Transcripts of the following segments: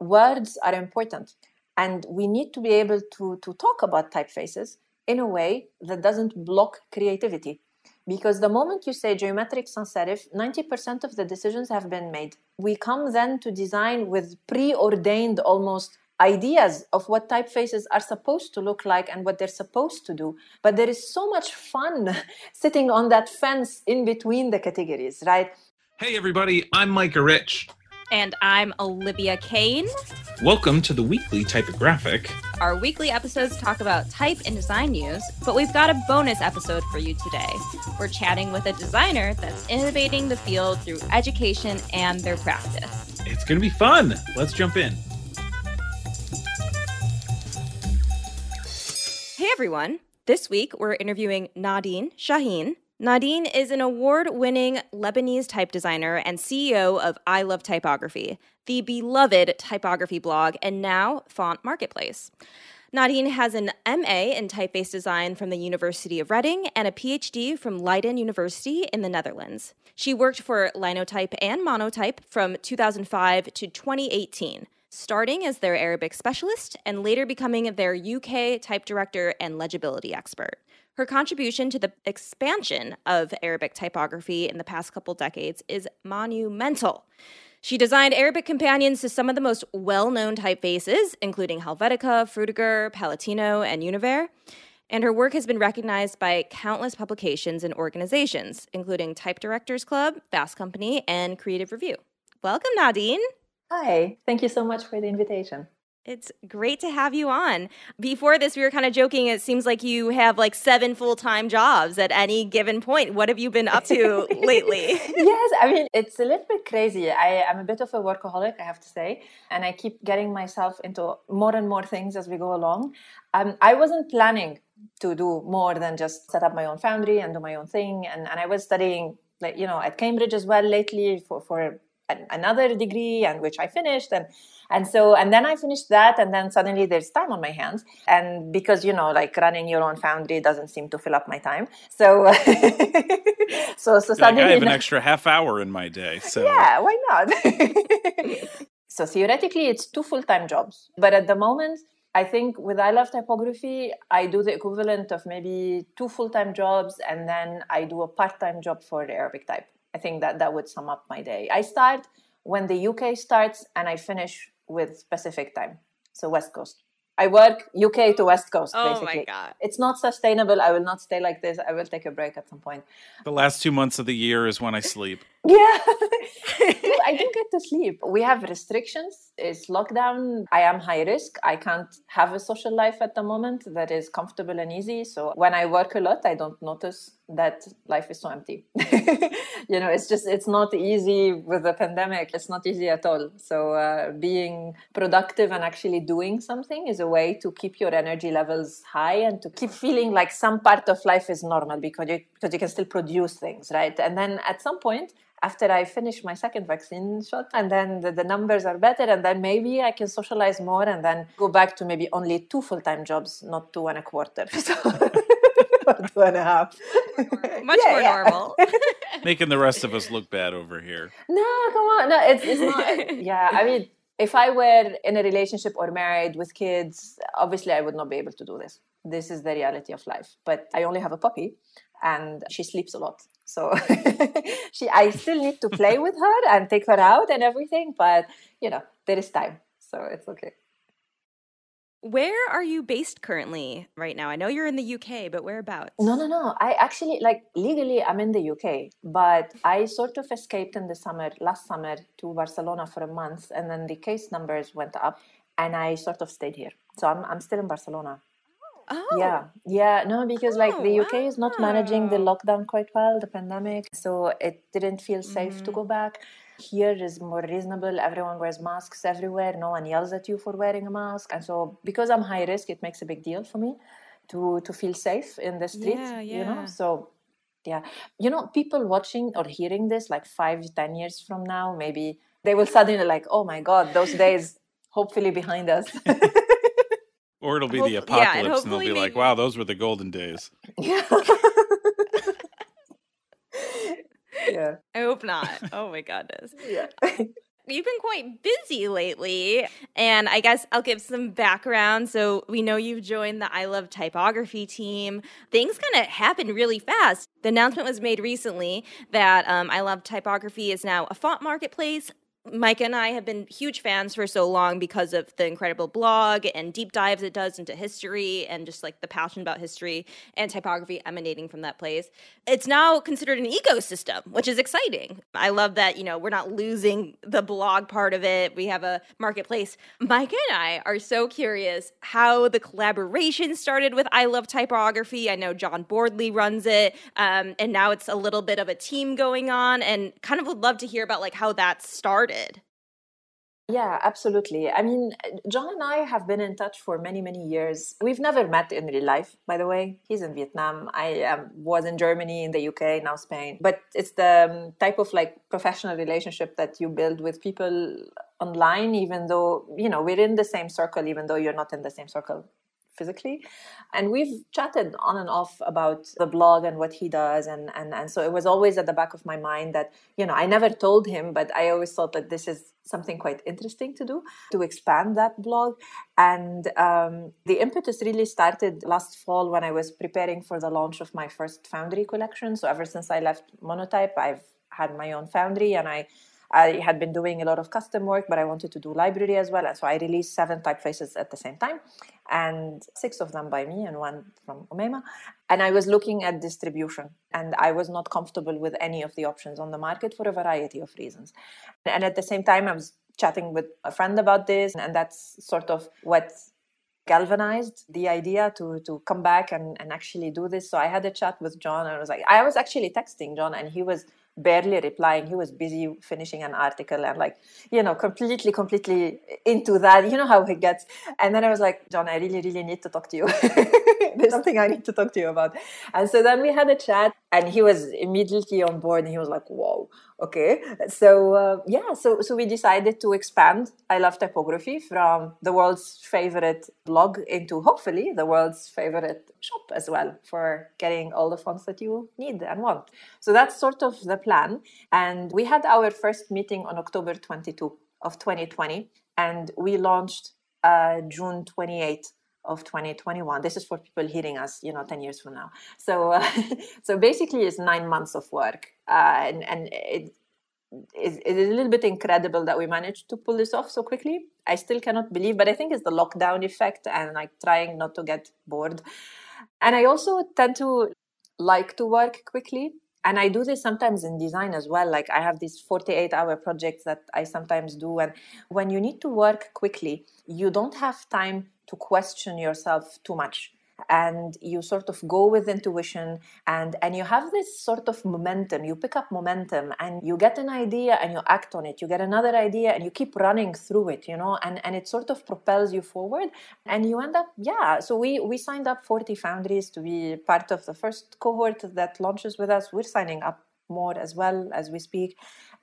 words are important. And we need to be able to, to talk about typefaces in a way that doesn't block creativity. Because the moment you say geometric sans serif, 90% of the decisions have been made. We come then to design with preordained almost ideas of what typefaces are supposed to look like and what they're supposed to do. But there is so much fun sitting on that fence in between the categories, right? Hey, everybody, I'm Micah Rich. And I'm Olivia Kane. Welcome to the weekly typographic. Our weekly episodes talk about type and design news, but we've got a bonus episode for you today. We're chatting with a designer that's innovating the field through education and their practice. It's going to be fun. Let's jump in. Hey, everyone. This week, we're interviewing Nadine Chahine. Nadine is an award winning Lebanese type designer and CEO of I Love Typography, the beloved typography blog, and now Font Marketplace. Nadine has an MA in typeface design from the University of Reading and a PhD from Leiden University in the Netherlands. She worked for Linotype and Monotype from 2005 to 2018, starting as their Arabic specialist and later becoming their UK type director and legibility expert. Her contribution to the expansion of Arabic typography in the past couple decades is monumental. She designed Arabic companions to some of the most well known typefaces, including Helvetica, Frutiger, Palatino, and Univers. And her work has been recognized by countless publications and organizations, including Type Directors Club, Fast Company, and Creative Review. Welcome, Nadine. Hi, thank you so much for the invitation. It's great to have you on. Before this, we were kind of joking. It seems like you have like seven full time jobs at any given point. What have you been up to lately? yes, I mean, it's a little bit crazy. I am a bit of a workaholic, I have to say, and I keep getting myself into more and more things as we go along. Um, I wasn't planning to do more than just set up my own foundry and do my own thing. And, and I was studying, like, you know, at Cambridge as well lately for, for another degree and which I finished and and so and then I finished that and then suddenly there's time on my hands and because you know like running your own foundry doesn't seem to fill up my time so so so suddenly like I have an extra half hour in my day so yeah why not so theoretically it's two full-time jobs but at the moment I think with I Love Typography, I do the equivalent of maybe two full time jobs and then I do a part time job for the Arabic type. I think that that would sum up my day. I start when the UK starts and I finish with Pacific time, so West Coast. I work UK to West Coast. Oh basically. my god! It's not sustainable. I will not stay like this. I will take a break at some point. The last two months of the year is when I sleep. Yeah, I do get to sleep. We have restrictions. It's lockdown. I am high risk. I can't have a social life at the moment that is comfortable and easy. So when I work a lot, I don't notice that life is so empty. you know, it's just it's not easy with the pandemic. It's not easy at all. So uh, being productive and actually doing something is a way to keep your energy levels high and to keep feeling like some part of life is normal because you because you can still produce things, right? And then at some point after I finish my second vaccine shot, and then the, the, numbers are better, and then maybe I can socialize more, and then go back to maybe only two full time jobs, not two and a quarter. So. Two and a half. Much yeah, more yeah. normal. Making the rest of us look bad over here. No, come on. No, it's, it's not. yeah, I mean, if I were in a relationship or married with kids, obviously I would not be able to do this. This is the reality of life. But I only have a puppy and she sleeps a lot so she i still need to play with her and take her out and everything but you know there is time so it's okay where are you based currently right now? I know you're in the uk but whereabouts? No no no. I actually like legally i'm in the uk but i sort of escaped in the summer last summer to barcelona for a month and then the case numbers went up and i sort of stayed here. So i'm, I'm still in barcelona. Oh. Yeah, yeah, no, because like the UK is not managing the lockdown quite well, the pandemic, so it didn't feel safe mm-hmm. to go back. Here is more reasonable. Everyone wears masks everywhere. No one yells at you for wearing a mask, and so because I'm high risk, it makes a big deal for me to to feel safe in the street. Yeah, yeah. You know, so yeah, you know, people watching or hearing this like five, ten years from now, maybe they will suddenly like, oh my god, those days hopefully behind us. Or it'll be Hope- the apocalypse, yeah, and, and, they'll be maybe... like, "Wow, those were the golden days." Yeah. Yeah. I hope not. Oh my goodness. Yeah. you've been quite busy lately. And I guess I'll give some background. So we know you've joined the I Love Typography team. Things kind of happen really fast. The announcement was made recently that um, I Love Typography is now a font marketplace Micah and I have been huge fans for so long because of the incredible blog and deep dives it does into history and just like the passion about history and typography emanating from that place. It's now considered an ecosystem, which is exciting. I love that, you know, we're not losing the blog part of it. We have a marketplace. Micah and I are so curious how the collaboration started with I Love Typography. I know John Boardley runs it, um, and now it's a little bit of a team going on, and kind of would love to hear about like how that started started. Yeah, absolutely. I mean, John and I have been in touch for many, many years. We've never met in real life, by the way. He's in Vietnam. I um, was in Germany, in the UK, now Spain. But it's the um, type of like professional relationship that you build with people online, even though, you know, we're in the same circle, even though you're not in the same circle physically. And we've chatted on and off about the blog and what he does. And, and and so it was always at the back of my mind that you know i never told him but i always thought that this is something quite interesting to do to expand that blog. And um, the impetus really started last fall when i was preparing for the launch of my first foundry collection. So ever since i left monotype i've had my own foundry and i I had been doing a lot of custom work, but I wanted to do library as well. And so I released seven typefaces at the same time, and six of them by me and one from Omema. And I was looking at distribution, and I was not comfortable with any of the options on the market for a variety of reasons. And at the same time, I was chatting with a friend about this, and that's sort of what galvanized the idea to to come back and, and actually do this. So I had a chat with John, and I was like, I was actually texting John, and he was barely replying. He was busy finishing an article and like, you know, completely, completely into that. You know how he gets. And then I was like, John, I really, really need to talk to you. There's something I need to talk to you about. And so then we had a chat and he was immediately on board and he was like, whoa, okay. So uh, yeah, so, so we decided to expand I Love Typography from the world's favorite blog into hopefully the world's favorite shop as well for getting all the fonts that you need and want. So that's sort of the plan. And we had our first meeting on October 22 of 2020 and we launched uh, June 28 of 2021 this is for people hearing us you know 10 years from now. So uh, so basically it's nine months of work. Uh, and and it is it is a little bit incredible that we managed to pull this off so quickly. I still cannot believe but i think it's the lockdown effect and like trying not to get bored. And i also tend to like to work quickly and i do this sometimes in design as well. Like i have these 48 hour projects that i sometimes do. And when you need to work quickly you don't have time to question yourself too much and you sort of go with intuition and and you have this sort of momentum. You pick up momentum and you get an idea and you act on it. You get another idea and you keep running through it you know? And and it sort of propels you forward and you end up yeah. So we we signed up 40 foundries to be part of the first cohort that launches with us. We're signing up more as well as we speak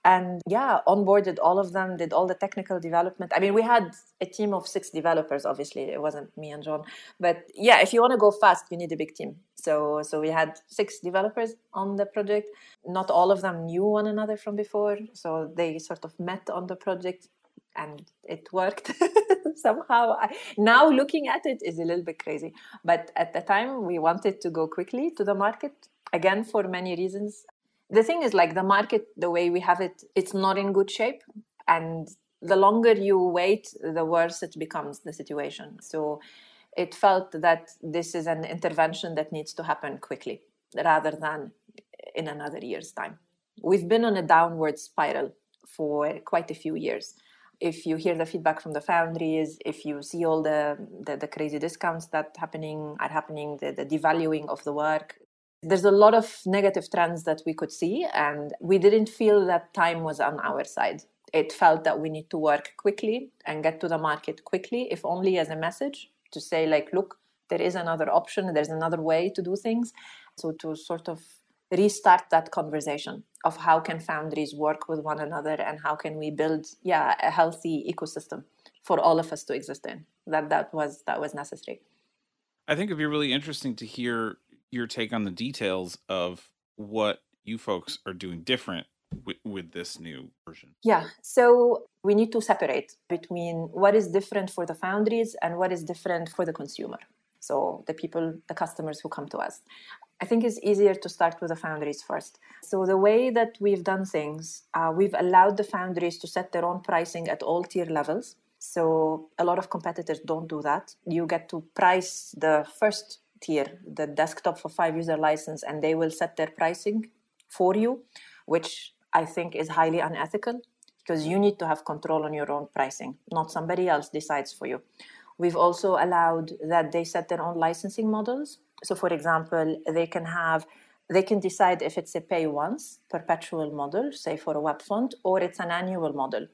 and yeah onboarded all of them did all the technical development. I mean we had a team of six developers obviously. It wasn't me and john. But yeah if you want to go fast you need a big team. So so we had six developers on the project. Not all of them knew one another from before so they sort of met on the project and it worked somehow. I, now looking at it is a little bit crazy. But at the time we wanted to go quickly to the market again for many reasons the thing is like the market the way we have it it's not in good shape. And the longer you wait the worse it becomes the situation. So it felt that this is an intervention that needs to happen quickly rather than in another year's time. We've been on a downward spiral for quite a few years. If you hear the feedback from the foundries if you see all the, the, the crazy discounts that happening are happening the, the devaluing of the work there's a lot of negative trends that we could see and we didn't feel that time was on our side. It felt that we need to work quickly and get to the market quickly if only as a message to say like look there is another option there's another way to do things. So to sort of restart that conversation of how can foundries work with one another and how can we build yeah a healthy ecosystem for all of us to exist in. That that was that was necessary. I think it'd be really interesting to hear your take on the details of what you folks are doing different with, with this new version. Yeah. So we need to separate between what is different for the foundries and what is different for the consumer. So the people, the customers who come to us. I think it's easier to start with the foundries first. So the way that we've done things, uh, we've allowed the foundries to set their own pricing at all tier levels. So a lot of competitors don't do that. You get to price the first tier, the desktop for five user license, and they will set their pricing for you, which I think is highly unethical because you need to have control on your own pricing, not somebody else decides for you. We've also allowed that they set their own licensing models. So, for example, they can have they can decide if it's a pay once perpetual model, say for a web font, or it's an annual model.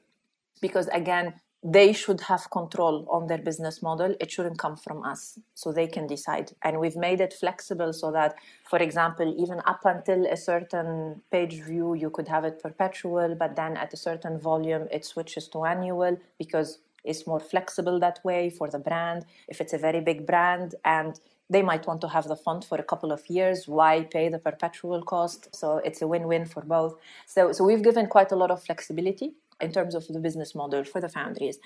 Because again, they should have control on their business model. It shouldn't come from us. So they can decide. And we've made it flexible so that, for example, even up until a certain page view, you could have it perpetual, but then at a certain volume, it switches to annual because it's more flexible that way for the brand. If it's a very big brand and they might want to have the font for a couple of years. Why pay the perpetual cost? So it's a win-win for both. So, so we've given quite a lot of flexibility in terms of the business model for the foundries.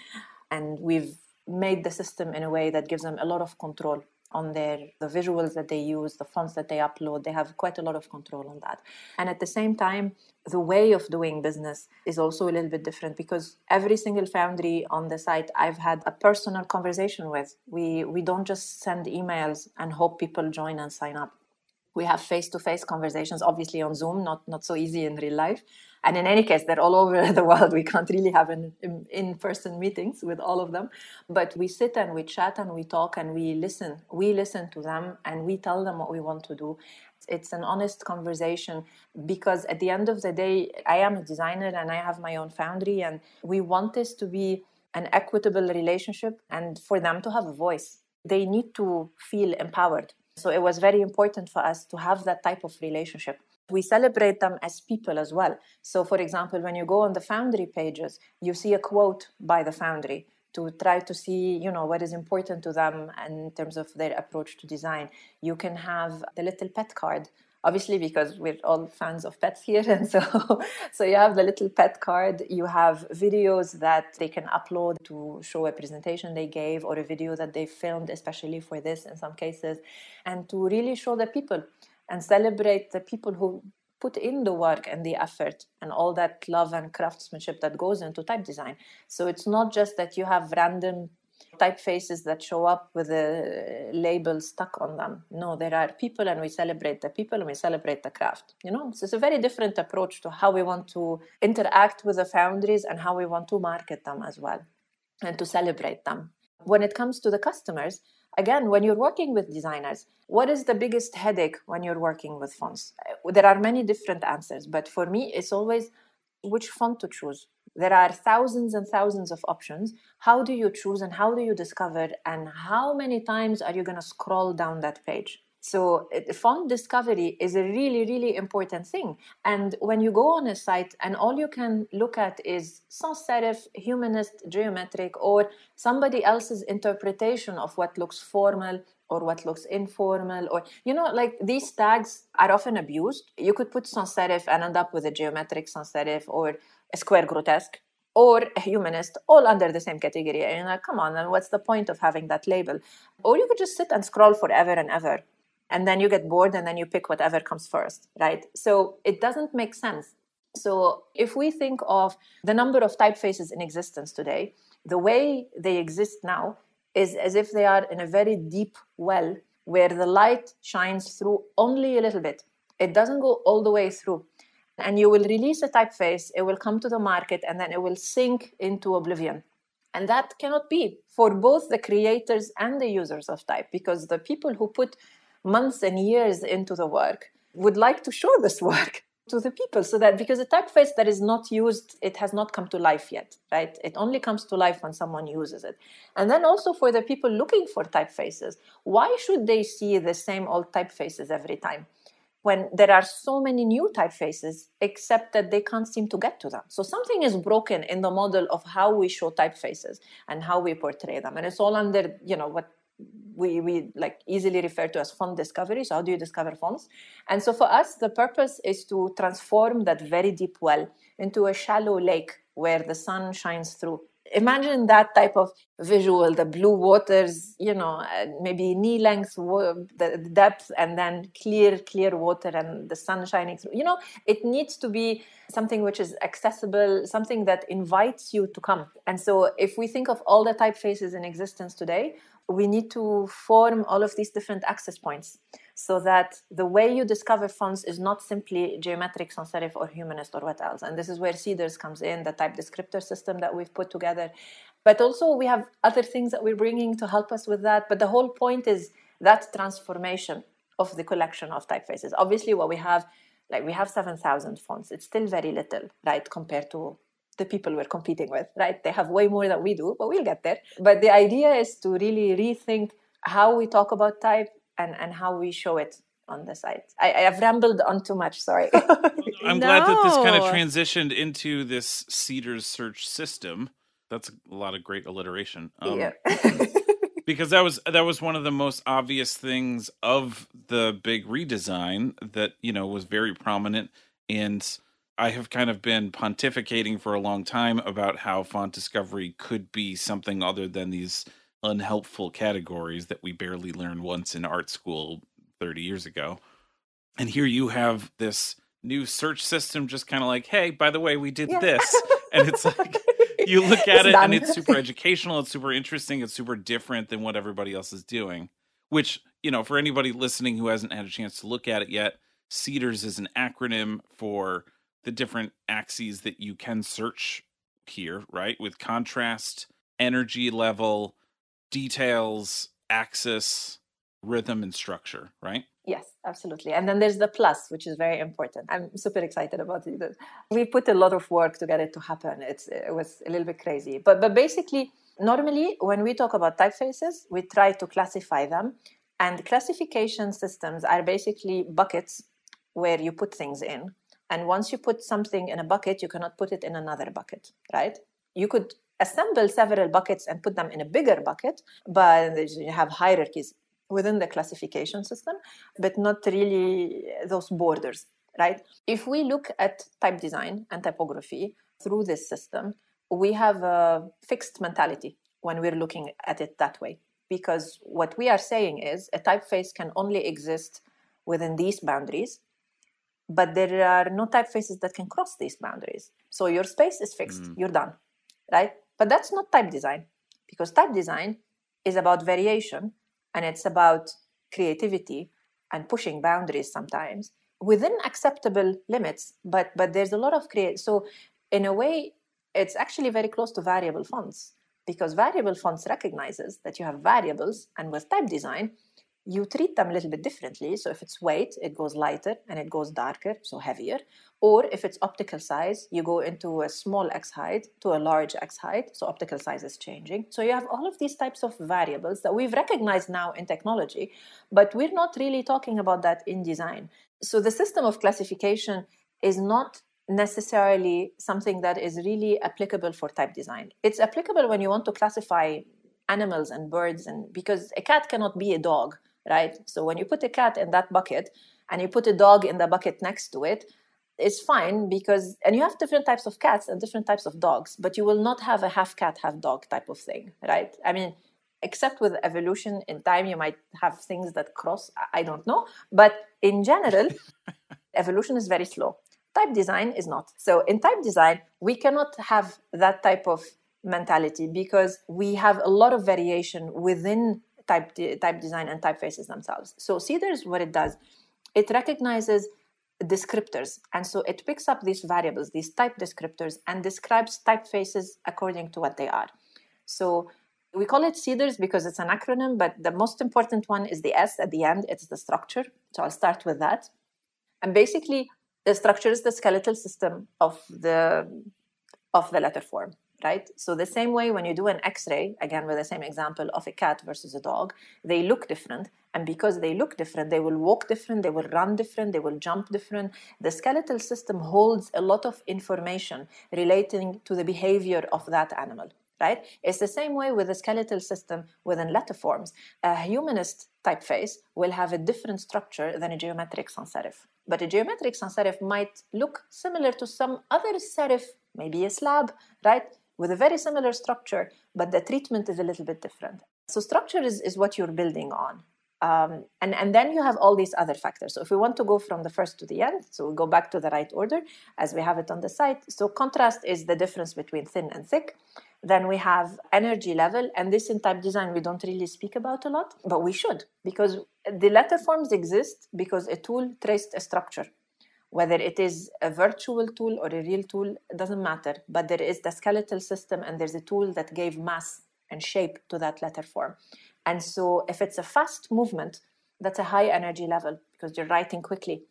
And we've made the system in a way that gives them a lot of control on their the visuals that they use the fonts that they upload. They have quite a lot of control on that. And at the same time the way of doing business is also a little bit different because every single foundry on the site i've had a personal conversation with. We we don't just send emails and hope people join and sign up. We have face-to-face conversations obviously on zoom not not so easy in real life and in any case they're all over the world. We can't really have an um, in-person meetings with all of them. But we sit and we chat and we talk and we listen. We listen to them and we tell them what we want to do. It's an honest conversation because at the end of the day i am a designer and i have my own foundry and we want this to be an equitable relationship and for them to have a voice. They need to feel empowered. So it was very important for us to have that type of relationship we celebrate them as people as well. So, for example, when you go on the Foundry pages, you see a quote by the Foundry to try to see, you know, what is important to them in terms of their approach to design. You can have the little pet card obviously because we're all fans of pets here and so so you have the little pet card you have videos that they can upload to show a presentation they gave or a video that they filmed especially for this in some cases and to really show the people and celebrate the people who put in the work and the effort and all that love and craftsmanship that goes into type design. So it's not just that you have random typefaces that show up with a label stuck on them. No, there are people and we celebrate the people and we celebrate the craft. You know, so it's a very different approach to how we want to interact with the foundries and how we want to market them as well and to celebrate them. When it comes to the customers, again, when you're working with designers, what is the biggest headache when you're working with fonts? Uh, there are many different answers, but for me, it's always which font to choose. There are thousands and thousands of options. How do you choose and how do you discover, and how many times are you going to scroll down that page? So eh, font discovery is a really, really important thing. And when you go on a site and all you can look at is sans serif, humanist, geometric, or somebody else's interpretation of what looks formal or what looks informal, or you know, like these tags are often abused. You could put sans serif and end up with a geometric sans serif or a square grotesque or a humanist all under the same category. And you're like, come on, then what's the point of having that label? Or you could just sit and scroll forever and ever and then you get bored and then you pick whatever comes first, right? So it doesn't make sense. So if we think of the number of typefaces in existence today, the way they exist now is as if they are in a very deep well where the light shines through only a little bit. It doesn't go all the way through. And you will release a typeface, it will come to the market, and then it will sink into oblivion. And that cannot be for both the creators and the users of type, because the people who put months and years into the work would like to show this work to the people so that because a typeface that is not used it has not come to life yet right? It only comes to life when someone uses it. And then also for the people looking for typefaces why should they see the same old typefaces every time? When there are so many new typefaces except that they can't seem to get to them. So something is broken in the model of how we show typefaces and how we portray them. And it's all under you know what we, we like easily refer to as font discovery. So how do you discover fonts? And so for us, the purpose is to transform that very deep well into a shallow lake where the sun shines through imagine that type of visual the blue waters you know maybe knee length the depth and then clear clear water and the sun shining through you know it needs to be something which is accessible something that invites you to come and so if we think of all the typefaces in existence today we need to form all of these different access points so that the way you discover fonts is not simply geometric, sans serif, or humanist, or what else. And this is where Cedars comes in, the type descriptor system that we've put together. But also, we have other things that we're bringing to help us with that. But the whole point is that transformation of the collection of typefaces. Obviously, what we have, like we have 7,000 fonts. It's still very little, right, compared to the people we're competing with, right? They have way more than we do, but we'll get there. But the idea is to really rethink how we talk about type and, and how we show it on the site. I, I have rambled on too much, sorry. I'm no. glad that this kind of transitioned into this Cedars search system. That's a lot of great alliteration. Um, yeah. because that was that was one of the most obvious things of the big redesign that you know was very prominent and I have kind of been pontificating for a long time about how font discovery could be something other than these unhelpful categories that we barely learned once in art school 30 years ago. And here you have this new search system just kind of like, hey, by the way, we did yeah. this. And it's like you look at it's it done. and it's super educational, it's super interesting, it's super different than what everybody else is doing. Which, you know, for anybody listening who hasn't had a chance to look at it yet, CEDARS is an acronym for the different axes that you can search here, right? With contrast, energy level, details, axis, rhythm, and structure, right? Yes, absolutely. And then there's the plus, which is very important. I'm super excited about it. We put a lot of work to get it to happen. It's, it was a little bit crazy. But, but basically, normally when we talk about typefaces, we try to classify them. And classification systems are basically buckets where you put things in. And once you put something in a bucket, you cannot put it in another bucket, right? You could assemble several buckets and put them in a bigger bucket, but you have hierarchies within the classification system, but not really those borders, right? If we look at type design and typography through this system, we have a fixed mentality when we're looking at it that way. Because what we are saying is a typeface can only exist within these boundaries but there are no typefaces that can cross these boundaries. So your space is fixed, mm. you're done, right? But that's not type design because type design is about variation and it's about creativity and pushing boundaries sometimes within acceptable limits. But but there's a lot of create. So in a way, it's actually very close to variable fonts because variable fonts recognizes that you have variables, and with type design, you treat them a little bit differently. So if it's weight, it goes lighter and it goes darker, so heavier. Or if it's optical size, you go into a small x height to a large x height, so optical size is changing. So you have all of these types of variables that we've recognized now in technology, but we're not really talking about that in design. So the system of classification is not necessarily something that is really applicable for type design. It's applicable when you want to classify animals and birds and because a cat cannot be a dog right? So when you put a cat in that bucket and you put a dog in the bucket next to it, it's fine because and you have different types of cats and different types of dogs, but you will not have a half cat, half dog type of thing, right? I mean, except with evolution in time, you might have things that cross. I don't know, but in general, evolution is very slow. Type design is not. So in type design, we cannot have that type of mentality because we have a lot of variation within type, de- type design and typefaces themselves. So CEDARS, what it does, it recognizes descriptors. And so it picks up these variables, these type descriptors, and describes typefaces according to what they are. So we call it CEDARS because it's an acronym, but the most important one is the S at the end. It's the structure. So I'll start with that. And basically, the structure is the skeletal system of the of the letter form right? So the same way when you do an X-ray, again with the same example of a cat versus a dog, they look different, and because they look different, they will walk different, they will run different, they will jump different. The skeletal system holds a lot of information relating to the behavior of that animal. Right? It's the same way with the skeletal system within letter forms. A humanist typeface will have a different structure than a geometric sans serif. But a geometric sans serif might look similar to some other serif maybe a slab, right? With a very similar structure, but the treatment is a little bit different. So structure is, is what you're building on. Um, and, and then you have all these other factors. So if we want to go from the first to the end, so we go back to the right order as we have it on the site. So contrast is the difference between thin and thick. Then we have energy level, and this in type design we don't really speak about a lot, but we should because the letter forms exist because a tool traced a structure. Whether it is a virtual tool or a real tool, doesn't matter. But there is the skeletal system, and there's a tool that gave mass and shape to that letter form. And so if it's a fast movement, that's a high energy level because you're writing quickly.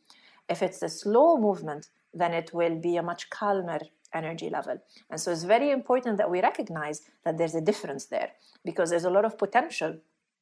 If it's a slow movement, then it will be a much calmer energy level. And so it's very important that we recognize that there's a difference there because there's a lot of potential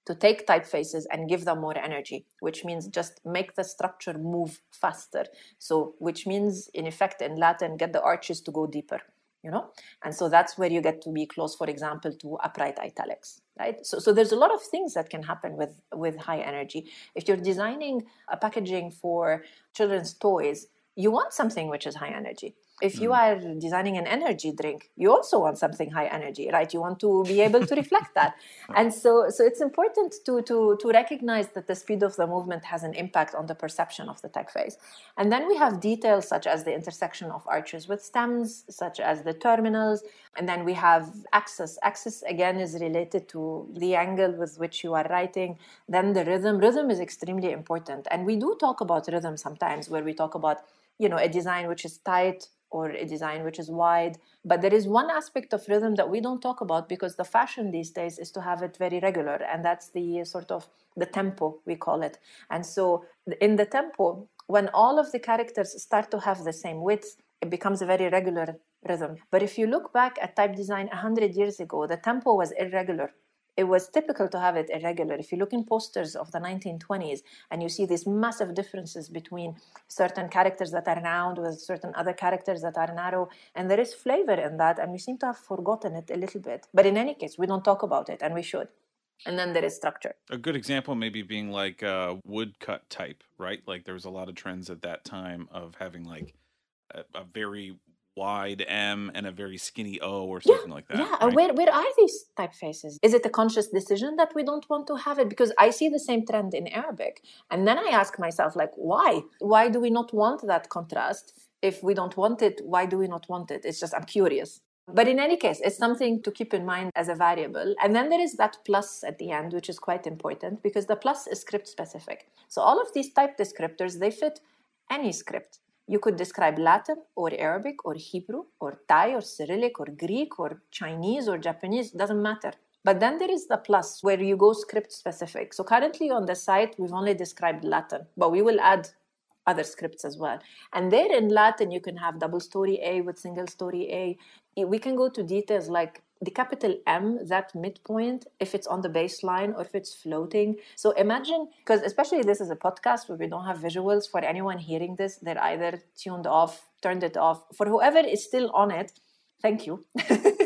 to take typefaces and give them more energy, which means just make the structure move faster. So, which means, in effect, in Latin, get the arches to go deeper you know? And so that's where you get to be close for example to upright italics right? So, so there's a lot of things that can happen with with high energy. If you're designing a packaging for children's toys you want something which is high energy if you mm. are designing an energy drink you also want something high energy right? You want to be able to reflect that. And so so it's important to to to recognize that the speed of the movement has an impact on the perception of the typeface and then we have details such as the intersection of arches with stems such as the terminals. And then we have axis. Axis again is related to the angle with which you are writing then the rhythm. Rhythm is extremely important. And we do talk about rhythm sometimes where we talk about you know a design which is tight or a design which is wide. But there is one aspect of rhythm that we don't talk about because the fashion these days is to have it very regular, and that's the sort of the tempo we call it. And so in the tempo, when all of the characters start to have the same width, it becomes a very regular rhythm. But if you look back at type design 100 years ago, the tempo was irregular it was typical to have it irregular. If you look in posters of the 1920s and you see these massive differences between certain characters that are round with certain other characters that are narrow, and there is flavor in that, and we seem to have forgotten it a little bit. But in any case, we don't talk about it, and we should. And then there is structure. A good example maybe being like a woodcut type, right? Like there was a lot of trends at that time of having like a, a very wide M and a very skinny O or something yeah, like that. Yeah, right? where where are these typefaces? Is it a conscious decision that we don't want to have it? Because I see the same trend in Arabic, and then I ask myself, like, why? Why do we not want that contrast? If we don't want it, why do we not want it? It's just I'm curious. But in any case, it's something to keep in mind as a variable. And then there is that plus at the end, which is quite important because the plus is script specific. So all of these type descriptors, they fit any script. You could describe Latin or Arabic or Hebrew or Thai or Cyrillic or Greek or Chinese or Japanese, doesn't matter. But then there is the plus where you go script specific. So currently on the site, we've only described Latin, but we will add other scripts as well. And there in Latin, you can have double story A with single story A. We can go to details like the capital M, that midpoint, if it's on the baseline or if it's floating. So imagine, because especially this is a podcast where we don't have visuals, for anyone hearing this, they're either tuned off, turned it off. For whoever is still on it, thank you.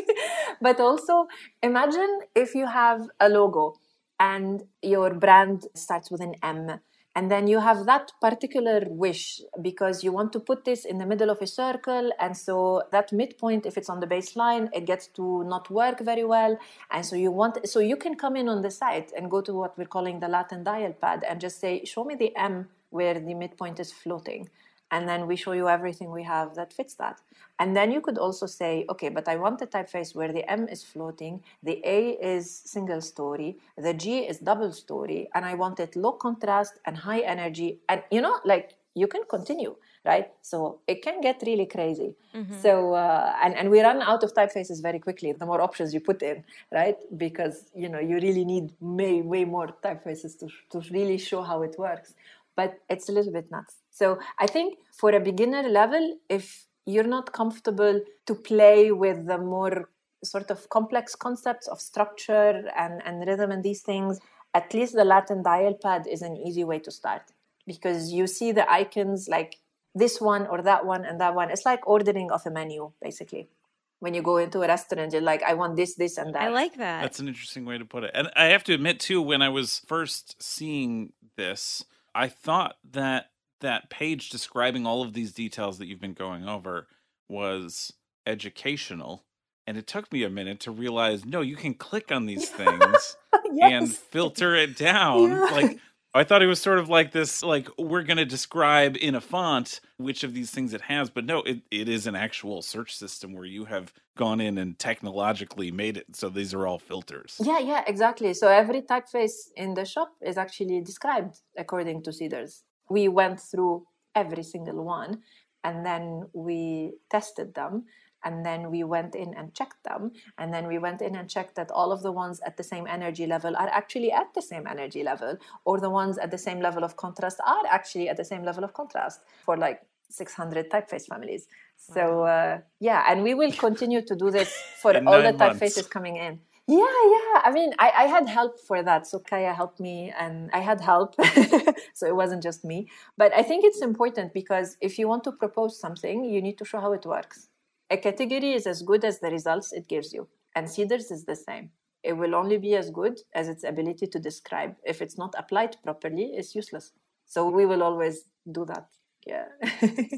but also imagine if you have a logo and your brand starts with an M and then you have that particular wish because you want to put this in the middle of a circle. And so that midpoint if it's on the baseline it gets to not work very well. And so you want so you can come in on the site and go to what we're calling the latin dial pad and just say show me the m where the midpoint is floating and then we show you everything we have that fits that. And then you could also say, okay, but I want a typeface where the M is floating, the A is single story, the G is double story, and I want it low contrast and high energy. And you know, like you can continue, right? So it can get really crazy. Mm-hmm. So uh, and and we run out of typefaces very quickly. The more options you put in, right? Because you know you really need way way more typefaces to to really show how it works. But it's a little bit nuts. So I think for a beginner level, if you're not comfortable to play with the more sort of complex concepts of structure and, and rhythm and these things, at least the Latin dial pad is an easy way to start because you see the icons like this one or that one and that one. It's like ordering off a menu, basically. When you go into a restaurant, you're like, I want this, this, and that. I like that. That's an interesting way to put it. And I have to admit, too, when I was first seeing this, I thought that that page describing all of these details that you've been going over was educational. And it took me a minute to realize no, you can click on these things yes. and filter it down. Yeah. Like I thought it was sort of like this, like we're going to describe in a font which of these things it has, but no, it, it is an actual search system where you have gone in and technologically made it. So these are all filters. Yeah, yeah, exactly. So every typeface in the shop is actually described according to CEDARS. We went through every single one and then we tested them and then we went in and checked them. And then we went in and checked that all of the ones at the same energy level are actually at the same energy level or the ones at the same level of contrast are actually at the same level of contrast for like 600 typeface families. So uh, yeah and we will continue to do this for all the typefaces coming in. Yeah yeah. I mean I, I had help for that. So kaya helped me and i had help. So it wasn't just me. But i think it's important because if you want to propose something you need to show how it works a category is as good as the results it gives you, and CEDARS is the same. It will only be as good as its ability to describe. If it's not applied properly, it's useless. So we will always do that. Yeah.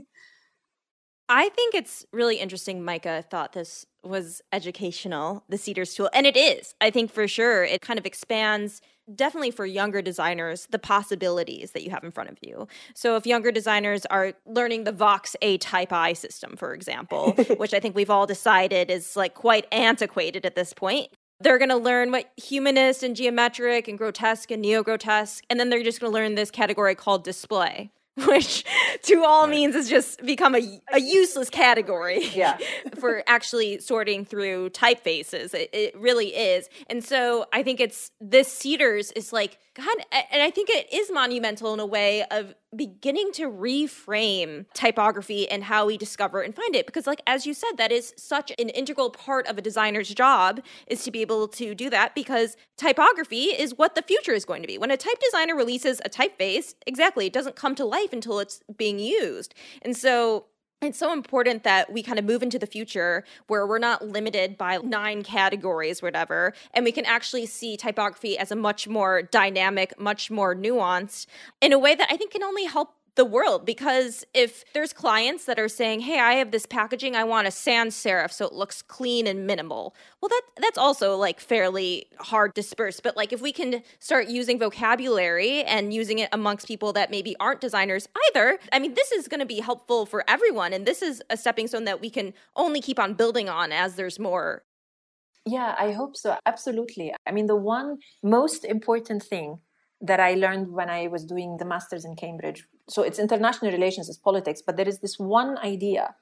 I think it's really interesting. Micah thought this was educational, the CEDARS tool, and it is. I think for sure it kind of expands definitely for younger designers the possibilities that you have in front of you. So if younger designers are learning the Vox-ATypI system, for example, which I think we've all decided is like quite antiquated at this point, they're going to learn what humanist and geometric and grotesque and neo grotesque, and then they're just going to learn this category called display. which to all right. means has just become a, a useless category yeah. for actually sorting through typefaces. It, it really is. And so I think it's this Cedars is like, God, and I think it is monumental in a way of beginning to reframe typography and how we discover and find it. Because like as you said that is such an integral part of a designer's job is to be able to do that because typography is what the future is going to be. When a type designer releases a typeface exactly it doesn't come to life until it's being used. And so it's so important that we kind of move into the future where we're not limited by nine categories whatever and we can actually see typography as a much more dynamic much more nuanced in a way that i think can only help the world because if there's clients that are saying, "Hey, I have this packaging, I want a sans serif so it looks clean and minimal." Well, that that's also like fairly hard dispersed, but like if we can start using vocabulary and using it amongst people that maybe aren't designers either, I mean, this is going to be helpful for everyone and this is a stepping stone that we can only keep on building on as there's more yeah, I hope so. Absolutely. I mean, the one most important thing that I learned when I was doing the master's in Cambridge. So it's international relations, it's politics, but there is this one idea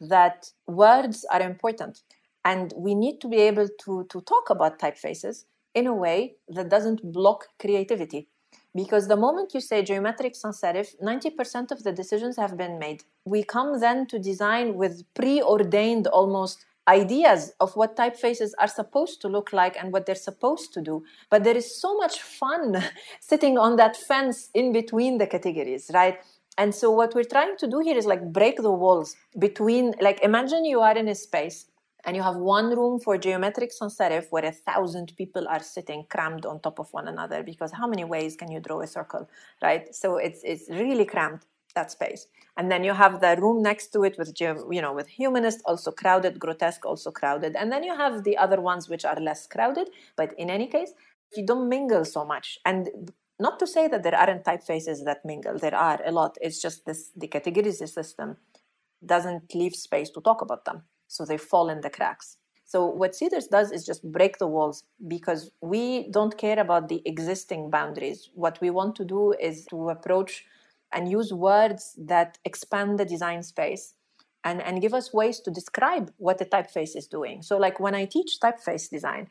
that words are important and we need to be able to, to talk about typefaces in a way that doesn't block creativity. Because the moment you say geometric sans serif, 90% of the decisions have been made. We come then to design with preordained almost ideas of what typefaces are supposed to look like and what they're supposed to do. But there is so much fun sitting on that fence in between the categories, right? And so what we're trying to do here is like break the walls between, like, imagine you are in a space and you have one room for geometric sans serif where a thousand people are sitting crammed on top of one another because how many ways can you draw a circle, right? So it's it's really cramped that space. And then you have the room next to it with you know with humanist also crowded grotesque also crowded. And then you have the other ones which are less crowded but in any case you don't mingle so much. And not to say that there aren't typefaces that mingle. There are a lot. It's just this the categories system doesn't leave space to talk about them. So they fall in the cracks. So what CEDARS does is just break the walls because we don't care about the existing boundaries. What we want to do is to approach and use words that expand the design space and, and give us ways to describe what the typeface is doing. So, like when I teach typeface design,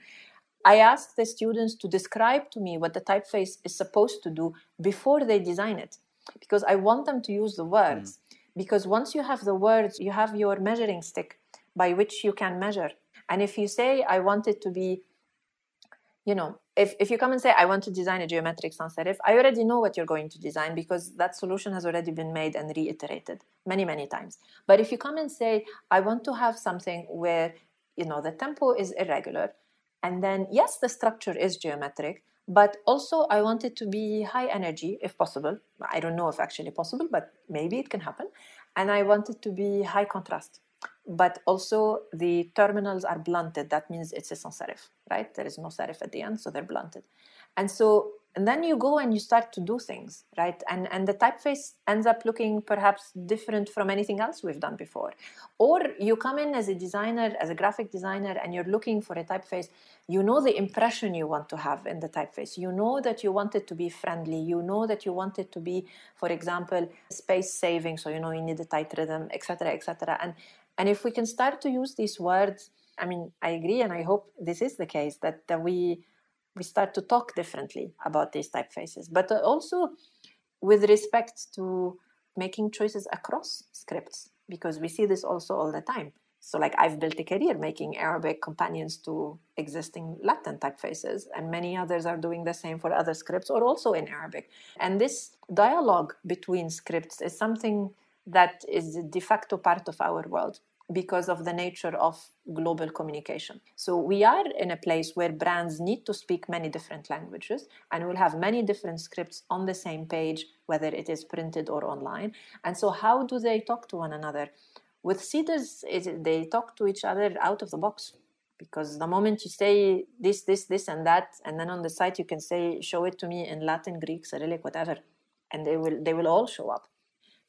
I ask the students to describe to me what the typeface is supposed to do before they design it, because I want them to use the words. Mm. Because once you have the words, you have your measuring stick by which you can measure. And if you say, I want it to be you know if, if you come and say i want to design a geometric sans serif i already know what you're going to design because that solution has already been made and reiterated many many times. But if you come and say i want to have something where you know the tempo is irregular and then yes the structure is geometric but also i want it to be high energy if possible i don't know if actually possible but maybe it can happen and i want it to be high contrast but also the terminals are blunted. That means it's a sans serif, right? There is no serif at the end, so they're blunted. And so and then you go and you start to do things right? And and the typeface ends up looking perhaps different from anything else we've done before. Or you come in as a designer as a graphic designer and you're looking for a typeface. You know the impression you want to have in the typeface. You know that you want it to be friendly. You know that you want it to be for example space saving. So you know you need a tight rhythm etc etc and and if we can start to use these words i mean i agree and i hope this is the case that, that we we start to talk differently about these typefaces, but uh, also with respect to making choices across scripts, because we see this also all the time. So, like, I've built a career making Arabic companions to existing Latin typefaces, and many others are doing the same for other scripts or also in Arabic. And this dialogue between scripts is something that is de facto part of our world because of the nature of global communication. So we are in a place where brands need to speak many different languages and we'll have many different scripts on the same page, whether it is printed or online. And so, how do they talk to one another? With CEDARS, they talk to each other out of the box because the moment you say this, this, this, and that, and then on the site you can say, show it to me in Latin, Greek, Cyrillic, whatever, and they will they will all show up.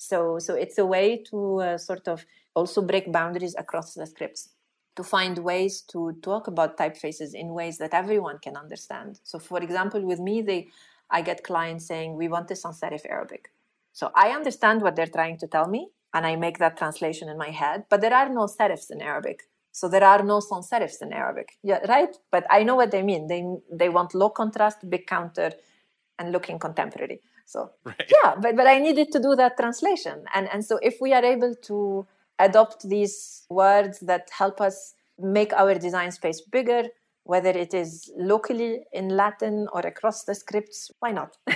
So so it's a way to uh, sort of also break boundaries across the scripts to find ways to talk about typefaces in ways that everyone can understand. So, for example, with me, they, I get clients saying, We want a sans serif Arabic. So, I understand what they're trying to tell me, and I make that translation in my head, but there are no serifs in Arabic. So, there are no sans serifs in Arabic. Yeah, right? But I know what they mean. They, they want low contrast, big counter, and looking contemporary. So, right. yeah, but, but I needed to do that translation. And, and so, if we are able to adopt these words that help us make our design space bigger, whether it is locally in Latin or across the scripts, why not?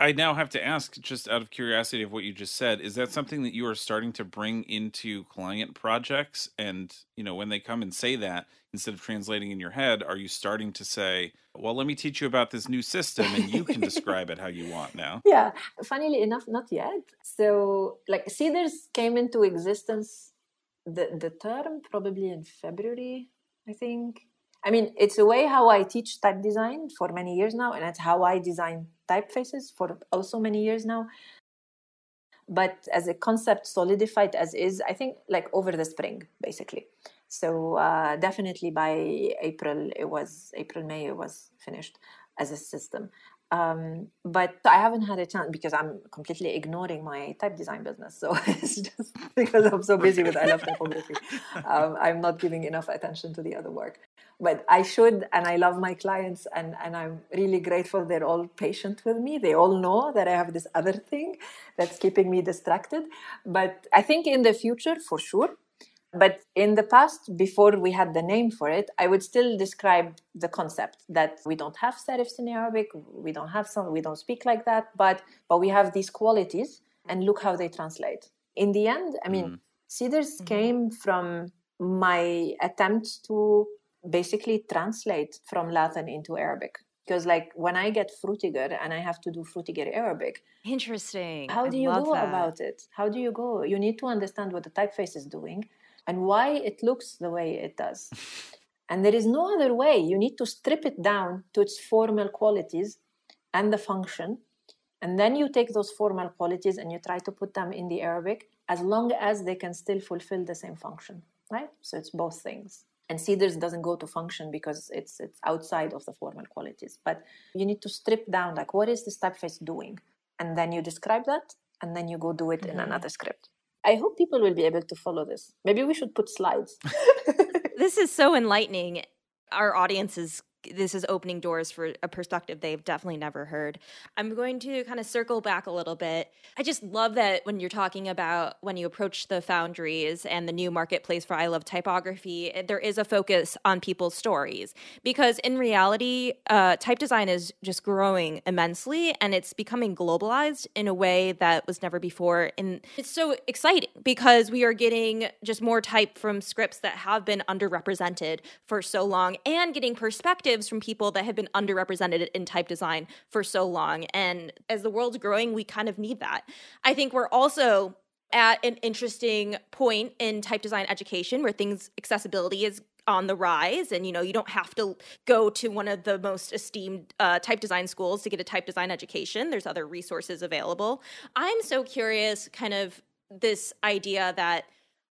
I now have to ask, just out of curiosity of what you just said, is that something that you are starting to bring into client projects? And, you know, when they come and say that, instead of translating in your head, are you starting to say, well, let me teach you about this new system and you can describe it how you want now? Yeah, funnily enough, not yet. So, like, CEDARS came into existence, the, the term probably in February, I think. I mean, it's a way how I teach type design for many years now, and it's how I design typefaces for also many years now. But as a concept solidified as is, I think like over the spring, basically. So uh, definitely by April, it was April, May, it was finished as a system. Um, but I haven't had a chance because I'm completely ignoring my type design business. So it's just because I'm so busy with I love typography. Um, I'm not giving enough attention to the other work. But I should, and I love my clients, and, and I'm really grateful they're all patient with me. They all know that I have this other thing that's keeping me distracted. But I think in the future, for sure, but in the past, before we had the name for it, I would still describe the concept that we don't have serifs in Arabic, we don't have some, we don't speak like that, but but we have these qualities, and look how they translate. In the end, I mean, mm. CEDARS mm-hmm. came from my attempt to basically translate from Latin into Arabic. Because like when I get Frutiger and I have to do Frutiger Arabic. Interesting. How do I you go that. about it? How do you go? You need to understand what the typeface is doing and why it looks the way it does. and there is no other way. You need to strip it down to its formal qualities and the function. And then you take those formal qualities and you try to put them in the Arabic as long as they can still fulfill the same function, right? So it's both things. And CEDARS doesn't go to function because it's it's outside of the formal qualities. But you need to strip down like what is this typeface doing? And then you describe that and then you go do it mm-hmm. in another script. I hope people will be able to follow this. Maybe we should put slides. this is so enlightening. Our audience is this is opening doors for a perspective they've definitely never heard. I'm going to kind of circle back a little bit. I just love that when you're talking about when you approach the foundries and the new marketplace for I Love Typography, there is a focus on people's stories because in reality, uh, type design is just growing immensely and it's becoming globalized in a way that was never before. And it's so exciting because we are getting just more type from scripts that have been underrepresented for so long and getting perspective perspectives from people that have been underrepresented in type design for so long. And as the world's growing, we kind of need that. I think we're also at an interesting point in type design education where things accessibility is on the rise and you know you don't have to go to one of the most esteemed uh, type design schools to get a type design education there's other resources available i'm so curious kind of this idea that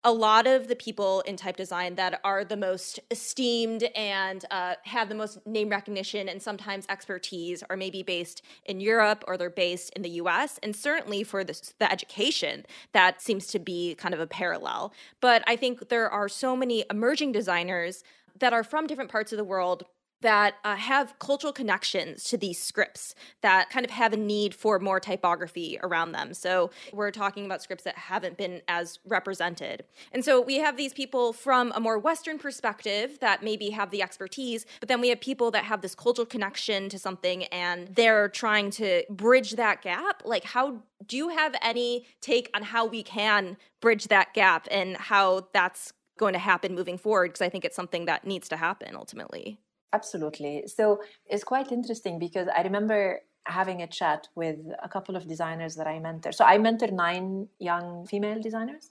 a lot of the people in type design that are the most esteemed and uh, have the most name recognition and sometimes expertise are maybe based in Europe or they're based in the US. And certainly for the, the education, that seems to be kind of a parallel. But I think there are so many emerging designers that are from different parts of the world that uh, have cultural connections to these scripts that kind of have a need for more typography around them. So we're talking about scripts that haven't been as represented. And so we have these people from a more Western perspective that maybe have the expertise, but then we have people that have this cultural connection to something and they're trying to bridge that gap. Like, how do you have any take on how we can bridge that gap and how that's going to happen moving forward? Because I think it's something that needs to happen ultimately. Absolutely. So it's quite interesting because I remember having a chat with a couple of designers that I mentor. So I mentor nine young female designers.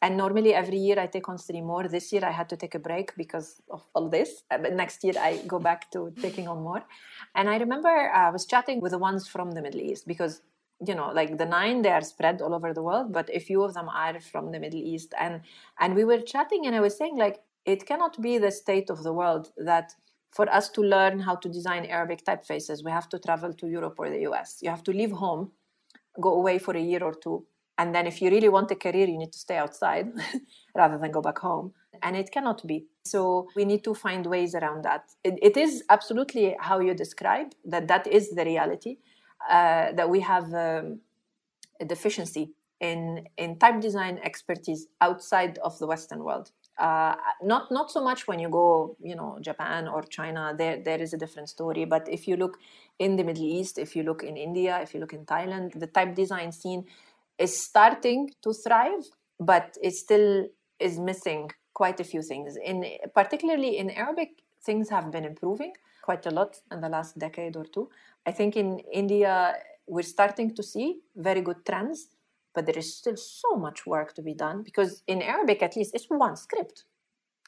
And normally every year I take on three more. This year I had to take a break because of all this. Uh, but next year I go back to taking on more. And I remember uh, I was chatting with the ones from the Middle East because you know like the nine they are spread all over the world but a few of them are from the middle east and and we were chatting and i was saying like it cannot be the state of the world that for us to learn how to design Arabic typefaces, we have to travel to Europe or the US. You have to leave home, go away for a year or two. And then, if you really want a career, you need to stay outside rather than go back home. And it cannot be. So, we need to find ways around that. it, it is absolutely how you describe that that is the reality, uh, that we have um, a deficiency in, in type design expertise outside of the Western world uh, not not so much when you go you know japan or china there there is a different story. But if you look in the middle east if you look in india if you look in thailand the type design scene is starting to thrive but it still is missing quite a few things. In particularly in arabic things have been improving quite a lot in the last decade or two. I think in india we're starting to see very good trends but there is still so much work to be done because in Arabic, at least, it's one script.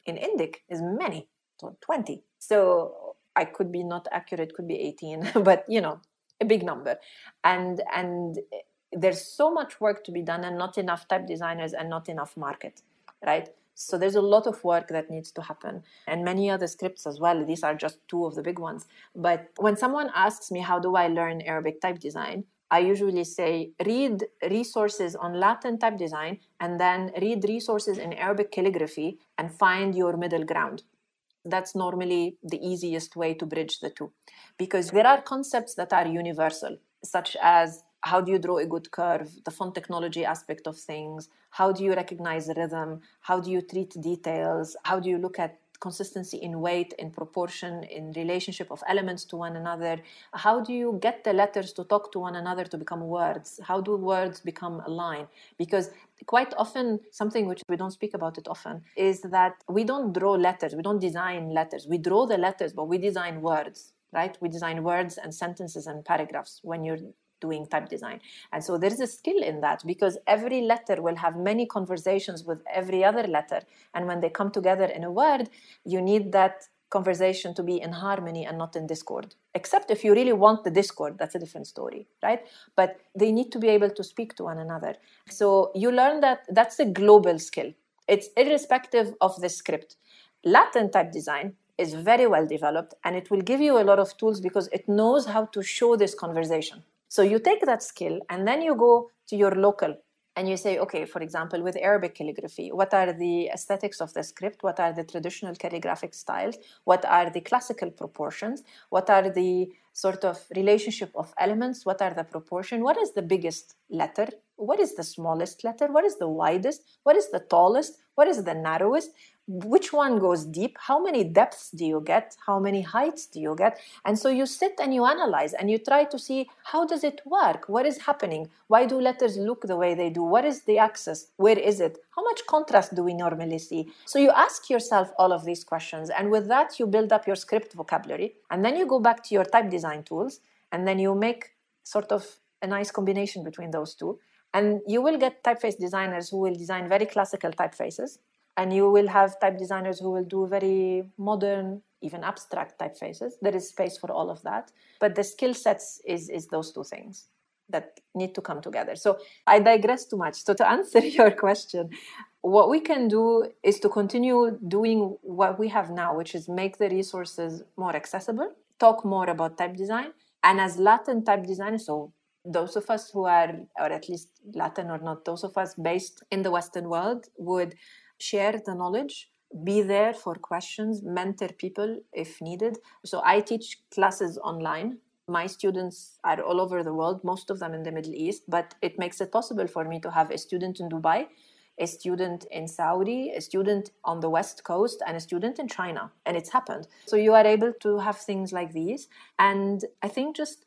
In Indic, is many, so 20. So I could be not accurate, could be 18, but you know, a big number. And and eh, there's so much work to be done and not enough type designers and not enough market, right? So there's a lot of work that needs to happen and many other scripts as well. These are just two of the big ones. But when someone asks me, how do I learn Arabic type design? I usually say read resources on Latin type design and then read resources in Arabic calligraphy and find your middle ground. That's normally the easiest way to bridge the two because there are concepts that are universal, such as how do you draw a good curve, the font technology aspect of things, how do you recognize rhythm, how do you treat details, how do you look at consistency in weight, in proportion, in relationship of elements to one another. How do you get the letters to talk to one another to become words? How do words become a line? Because quite often, something which we don't speak about it often is that we don't draw letters, we don't design letters. We draw the letters, but we design words right? We design words and sentences and paragraphs when you're doing type design. And so there's a skill in that because every letter will have many conversations with every other letter. And when they come together in a word, you need that conversation to be in harmony and not in discord. Except if you really want the discord, that's a different story, right? But they need to be able to speak to one another. So you learn that that's a global skill. It's irrespective of the script. Latin type design is very well developed and it will give you a lot of tools because it knows how to show this conversation so you take that skill and then you go to your local and you say, okay, for example, with Arabic calligraphy, what are the aesthetics of the script? What are the traditional calligraphic styles? What are the classical proportions? What are the sort of relationship of elements? What are the proportion? What is the biggest letter? What is the smallest letter? What is the widest? What is the tallest? What is the narrowest? Which one goes deep? How many depths do you get? How many heights do you get? And so you sit and you analyze and you try to see how does it work? What is happening? Why do letters look the way they do? What is the axis? Where is it? How much contrast do we normally see? So you ask yourself all of these questions and with that you build up your script vocabulary and then you go back to your type design tools and then you make sort of a nice combination between those two. And you will get typeface designers who will design very classical typefaces, and you will have type designers who will do very modern, even abstract typefaces. There is space for all of that. But the skill sets is, is those two things that need to come together. So I digress too much. So to answer your question, what we can do is to continue doing what we have now, which is make the resources more accessible, talk more about type design, and as Latin type designers, so those of us who are, or at least Latin or not, those of us based in the Western world would share the knowledge, be there for questions, mentor people if needed. So I teach classes online. My students are all over the world, most of them in the Middle East, but it makes it possible for me to have a student in Dubai, a student in Saudi, a student on the West Coast, and a student in China. And it's happened. So you are able to have things like these. And I think just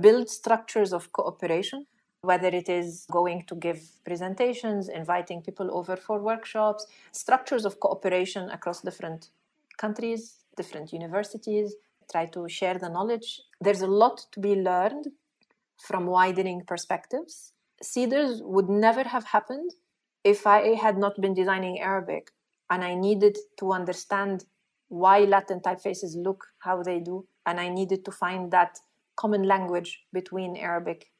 build structures of cooperation whether it is going to give presentations, inviting people over for workshops, structures of cooperation across different countries, different universities, try to share the knowledge. There's a lot to be learned from widening perspectives. CEDARS would never have happened if I had not been designing Arabic and I needed to understand why Latin typefaces look how they do, and I needed to find that common language between Arabic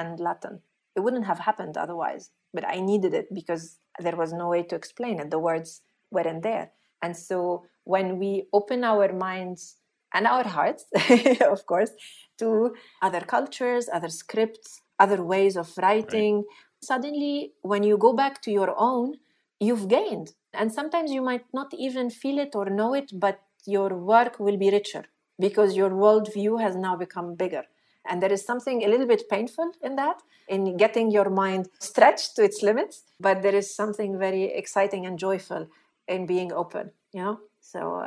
and Latin. It wouldn't have happened otherwise, but I needed it because there was no way to explain it. The words weren't there. And so when we open our minds and our hearts, of course, to other cultures, other scripts, other ways of writing, right. suddenly when you go back to your own, you've gained. And sometimes you might not even feel it or know it, but your work will be richer because your worldview has now become bigger. And there is something a little bit painful in that, in getting your mind stretched to its limits. But there is something very exciting and joyful in being open, you know? So,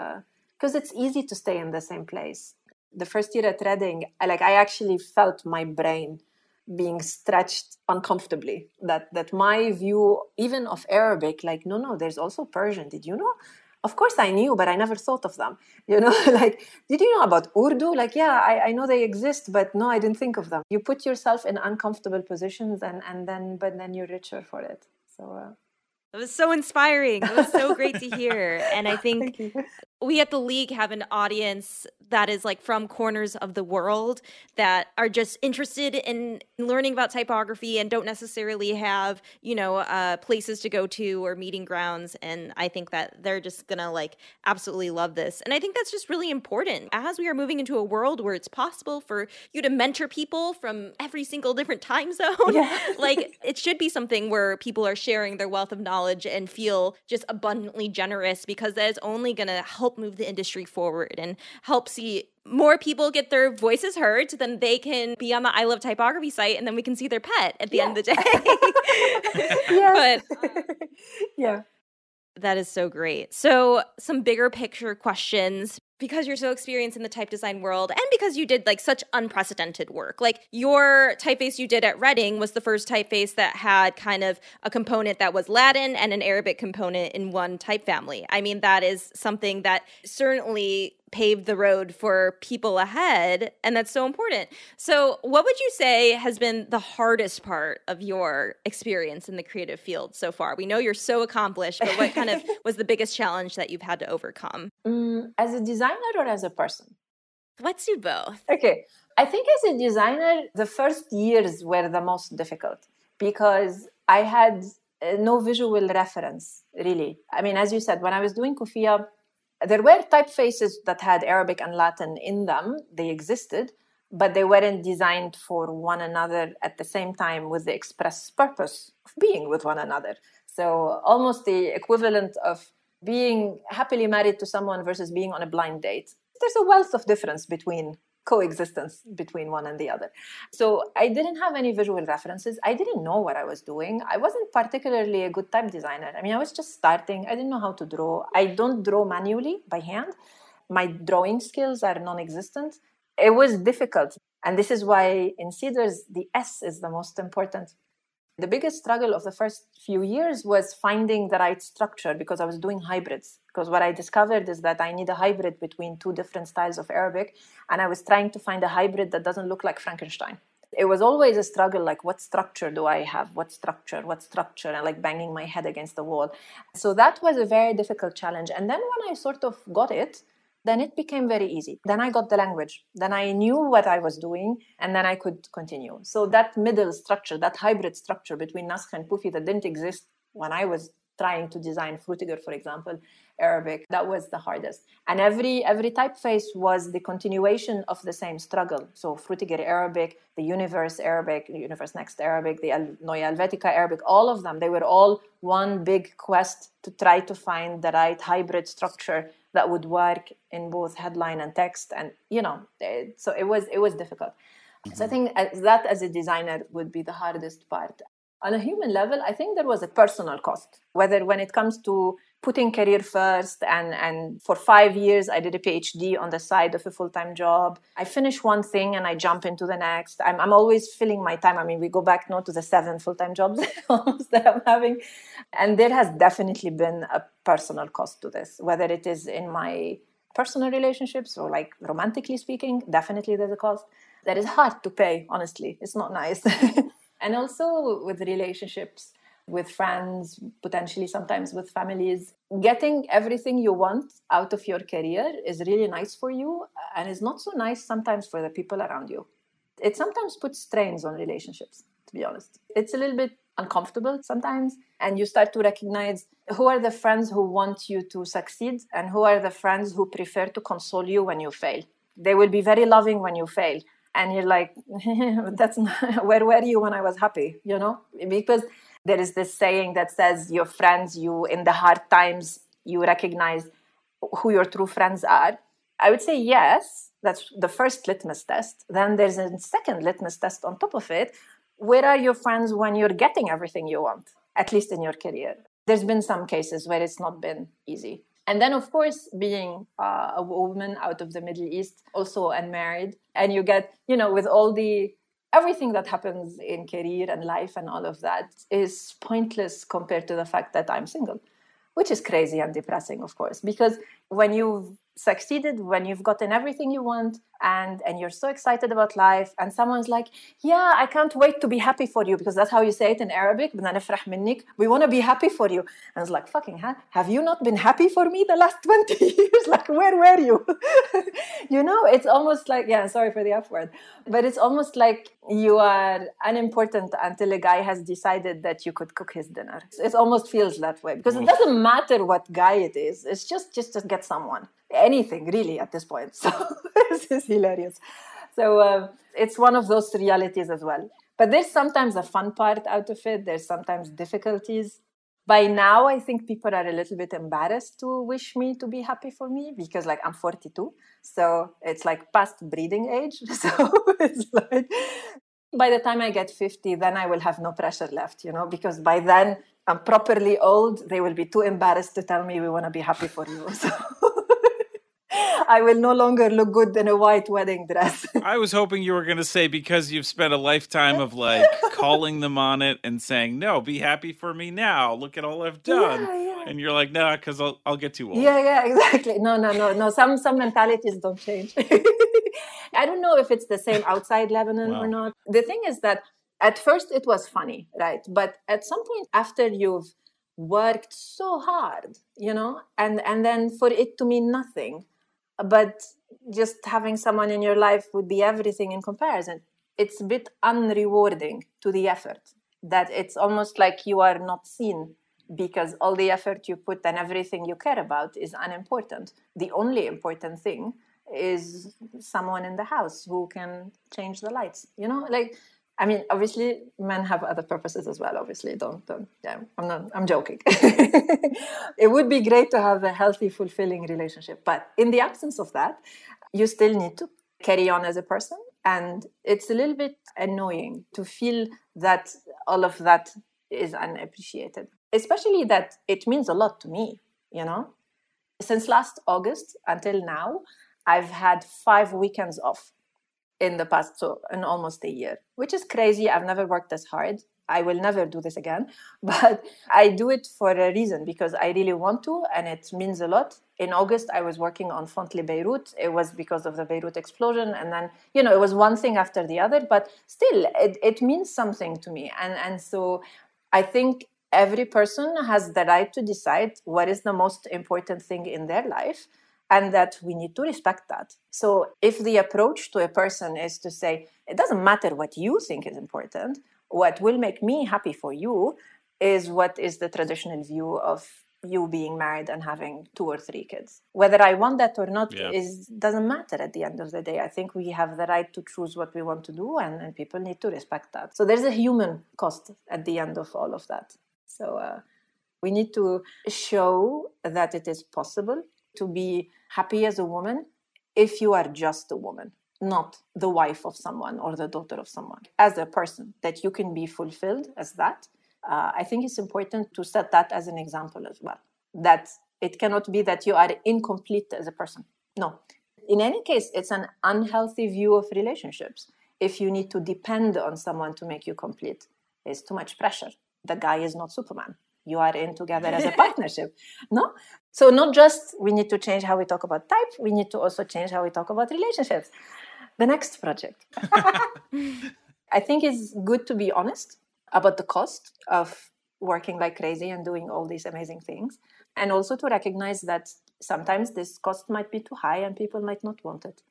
because uh, it's easy to stay in the same place. The first year at Reading, I, like I actually felt my brain being stretched uncomfortably that that my view even of arabic like no no there's also persian did you know of course I knew, but I never thought of them. You know, like, did you know about Urdu? Like, yeah, I, I know they exist, but no, I didn't think of them. You put yourself in uncomfortable positions and, and then, but then you're richer for it. So, uh, it was so inspiring. It was so great to hear. And I think we at the league have an audience that is like from corners of the world that are just interested in learning about typography and don't necessarily have you know uh, places to go to or meeting grounds. And i think that they're just gonna like absolutely love this. And i think that's just really important. As we are moving into a world where it's possible for you to mentor people from every single different time zone yeah. like it should be something where people are sharing their wealth of knowledge and feel just abundantly generous because that is only gonna help help move the industry forward and help see more people get their voices heard so then they can be on the I Love Typography site and then we can see their pet at the yeah. end of the day. yeah. But yeah. That is so great. So, some bigger picture questions because you're so experienced in the type design world and because you did like such unprecedented work. Like your typeface you did at Reading was the first typeface that had kind of a component that was Latin and an Arabic component in one type family. I mean, that is something that certainly paved the road for people ahead and that's so important. So what would you say has been the hardest part of your experience in the creative field so far? We know you're so accomplished but what kind of was the biggest challenge that you've had to overcome? Um, as a designer or as a person? Let's do both. Okay. I think as a designer the first years were the most difficult because i had uh, no visual reference really. I mean as you said when i was doing Koufiya there were typefaces that had Arabic and Latin in them. They existed, but they weren't designed for one another at the same time with the express purpose of being with one another. So almost the equivalent of being happily married to someone versus being on a blind date. There's a wealth of difference between coexistence between one and the other. So I didn't have any visual references. I didn't know what I was doing. I wasn't particularly a good type designer. I mean, I was just starting. I didn't know how to draw. I don't draw manually by hand. My drawing skills are non existent. It was difficult. And this is why in CEDARS, the S is the most important the biggest struggle of the first few years was finding the right structure because I was doing hybrids. Because what I discovered is that I need a hybrid between two different styles of Arabic, and I was trying to find a hybrid that doesn't look like Frankenstein. it was always a struggle like what structure do i have? What structure? What structure? And like banging my head against the wall. So that was a very difficult challenge. And then when i sort of got it then it became very easy. Then i got the language. Then i knew what i was doing and then i could continue. So that middle structure that hybrid structure between naskh and Kufi that didn't exist when i was trying to design Frutiger, for example, Arabic. That was the hardest. And every every typeface was the continuation of the same struggle. So Frutiger Arabic, the Univers Arabic, Univers Next Arabic, the Neue Helvetica Arabic, all of them, they were all one big quest to try to find the right hybrid structure that would work in both headline and text. And you know, it, so it was it was difficult. Mm-hmm. So I think that as a designer would be the hardest part on a human level, I think there was a personal cost, whether when it comes to putting career first and, and for five years I did a PhD on the side of a full-time job. I finish one thing and I jump into the next. I'm, I'm always filling my time. I mean, we go back now to the seven full-time jobs that I'm having. And there has definitely been a personal cost to this, whether it is in my personal relationships or like romantically speaking, definitely there's a cost. That is hard to pay, honestly. It's not nice. and also with relationships with friends, potentially sometimes with families. Getting everything you want out of your career is really nice for you and is not so nice sometimes for the people around you. It sometimes puts strains on relationships, to be honest. It's a little bit uncomfortable sometimes, and you start to recognize who are the friends who want you to succeed and who are the friends who prefer to console you when you fail. They will be very loving when you fail, and you're like that's not, where were you when i was happy? You know? Because there is this saying that says your friends you in the hard times you recognize who your true friends are. I would say yes that's the first litmus test. Then there's a second litmus test on top of it. Where are your friends when you're getting everything you want at least in your career? There's been some cases where it's not been easy and then, of course, being uh, a woman out of the Middle East, also unmarried, and you get, you know, with all the everything that happens in career and life and all of that is pointless compared to the fact that I'm single, which is crazy and depressing, of course, because when you've succeeded, when you've gotten everything you want, and and you're so excited about life and someone's like yeah i can't wait to be happy for you because that's how you say it in arabic we want to be happy for you. And it's like fucking huh? have you not been happy for me the last 20 years? Like where were you? You know it's almost like yeah sorry for the f word but it's almost like you are unimportant until a guy has decided that you could cook his dinner. It almost feels that way because it mm. doesn't matter what guy it is it's just just to get someone anything really at this point so this is hilarious. So uh, it's one of those realities as well. But there's sometimes a fun part out of it. There's sometimes difficulties. By now, I think people are a little bit embarrassed to wish me to be happy for me because, like, I'm 42, so it's like past breeding age. So it's like by the time I get 50, then I will have no pressure left, you know, because by then I'm properly old. They will be too embarrassed to tell me we want to be happy for you. So. I will no longer look good in a white wedding dress. I was hoping you were going to say because you've spent a lifetime of like calling them on it and saying, "No, be happy for me now. Look at all I've done." Yeah, yeah. And you're like, "No, nah, because I'll I'll get too old." Yeah, yeah, exactly. No, no, no, no. Some some mentalities don't change. I don't know if it's the same outside Lebanon wow. or not. The thing is that at first it was funny, right? But at some point after you've worked so hard, you know, and and then for it to mean nothing but just having someone in your life would be everything in comparison. It's a bit unrewarding to the effort that it's almost like you are not seen because all the effort you put and everything you care about is unimportant. The only important thing is someone in the house who can change the lights you know? Like I mean, obviously, men have other purposes as well. Obviously, don't don't. Yeah, I'm not. I'm joking. it would be great to have a healthy, fulfilling relationship, but in the absence of that, you still need to carry on as a person, and it's a little bit annoying to feel that all of that is unappreciated, especially that it means a lot to me. You know, since last August until now, I've had five weekends off in the past so in almost a year which is crazy i've never worked as hard I will never do this again, but I do it for a reason because I really want to and it means a lot. In August, I was working on Fontli Beirut. It was because of the Beirut explosion. And then, you know, it was one thing after the other, but still, it, it means something to me. And, and so I think every person has the right to decide what is the most important thing in their life and that we need to respect that. So if the approach to a person is to say, it doesn't matter what you think is important, what will make me happy for you is what is the traditional view of you being married and having two or three kids whether i want that or not yeah. is doesn't matter at the end of the day i think we have the right to choose what we want to do and, and people need to respect that so there's a human cost at the end of all of that so uh, we need to show that it is possible to be happy as a woman if you are just a woman not the wife of someone or the daughter of someone. As a person that you can be fulfilled as that. Uh, i think it's important to set that as an example as well that it cannot be that you are incomplete as a person. No. In any case it's an unhealthy view of relationships. If you need to depend on someone to make you complete it's too much pressure. The guy is not superman. You are in together as a partnership. No so not just we need to change how we talk about type we need to also change how we talk about relationships. The next project. I think it's good to be honest about the cost of working like crazy and doing all these amazing things and also to recognize that sometimes this cost might be too high and people might not want it.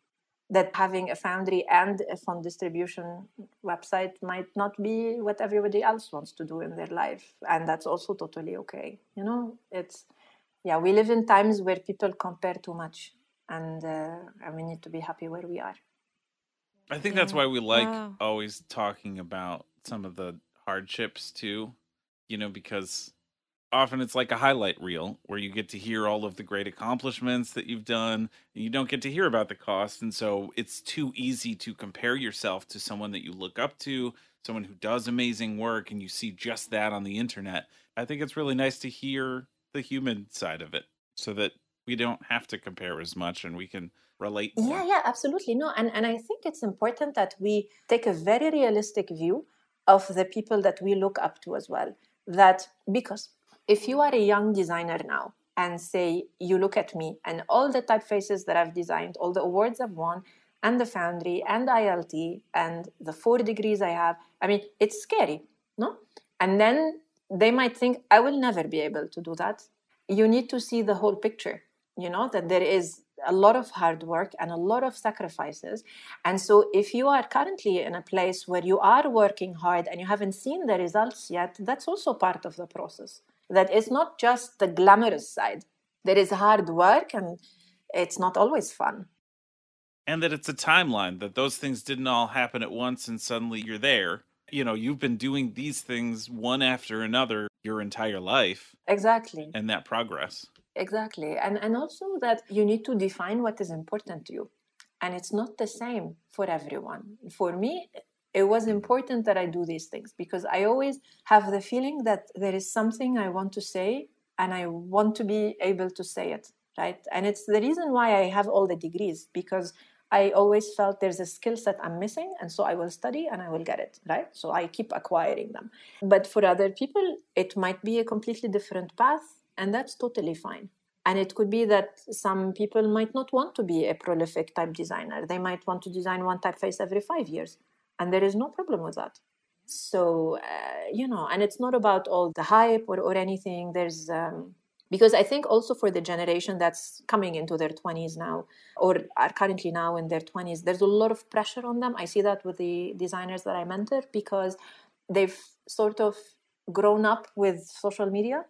That having a foundry and a fund distribution website might not be what everybody else wants to do in their life and that's also totally okay you know? It's yeah we live in times where people compare too much and uh, and we need to be happy where we are i think yeah. that's why we like wow. always talking about some of the hardships too you know because often it's like a highlight reel where you get to hear all of the great accomplishments that you've done and you don't get to hear about the cost and so it's too easy to compare yourself to someone that you look up to someone who does amazing work and you see just that on the internet i think it's really nice to hear the human side of it so that we don't have to compare as much and we can relate yeah yeah absolutely. No and and i think it's important that we take a very realistic view of the people that we look up to as well. That because if you are a young designer now and say you look at me and all the typefaces that I've designed, all the awards I've won, and the Foundry and ILT and the four degrees I have, I mean, it's scary, no? And then they might think, I will never be able to do that. You need to see the whole picture, you know, that there is a lot of hard work and a lot of sacrifices. And so, if you are currently in a place where you are working hard and you haven't seen the results yet, that's also part of the process that it's not just the glamorous side. There is hard work and it's not always fun. And that it's a timeline, that those things didn't all happen at once and suddenly you're there. You know, you've been doing these things one after another your entire life. Exactly. And that progress. Exactly. And and also that you need to define what is important to you. And it's not the same for everyone. For me, it was important that I do these things because I always have the feeling that there is something I want to say and I want to be able to say it, right? And it's the reason why I have all the degrees because I always felt there's a skill set I'm missing, and so I will study and I will get it, right? So I keep acquiring them. But for other people, it might be a completely different path, and that's totally fine. And it could be that some people might not want to be a prolific type designer. They might want to design one typeface every five years and there is no problem with that so uh, you know and it's not about all the hype or, or anything there's um, because i think also for the generation that's coming into their 20s now or are currently now in their 20s there's a lot of pressure on them. I see that with the designers that i mentor because they've sort of grown up with social media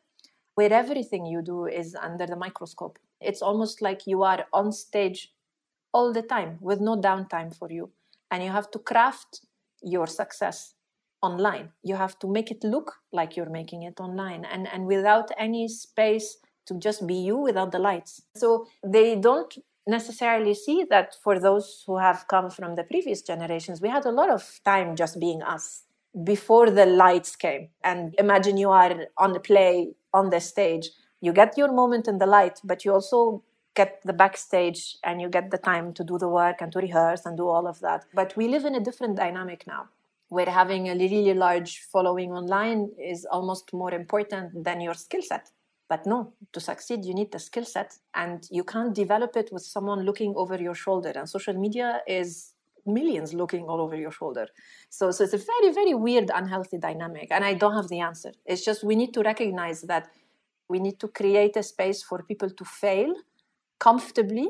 where everything you do is under the microscope. It's almost like you are on stage all the time with no downtime for you. And you have to craft your success online. You have to make it look like you're making it online and and without any space to just be you without the lights. So they don't necessarily see that for those who have come from the previous generations we had a lot of time just being us before the lights came. And imagine you are on the play on the stage you get your moment in the light but you also get the backstage and you get the time to do the work and to rehearse and do all of that. But we live in a different dynamic now where having a really large following online is almost more important than your skill set. But no, to succeed, you need the skill set, and you can't develop it with someone looking over your shoulder. And social media is millions looking all over your shoulder. So, so it's a very, very weird, unhealthy dynamic. And I don't have the answer. It's just we need to recognize that we need to create a space for people to fail comfortably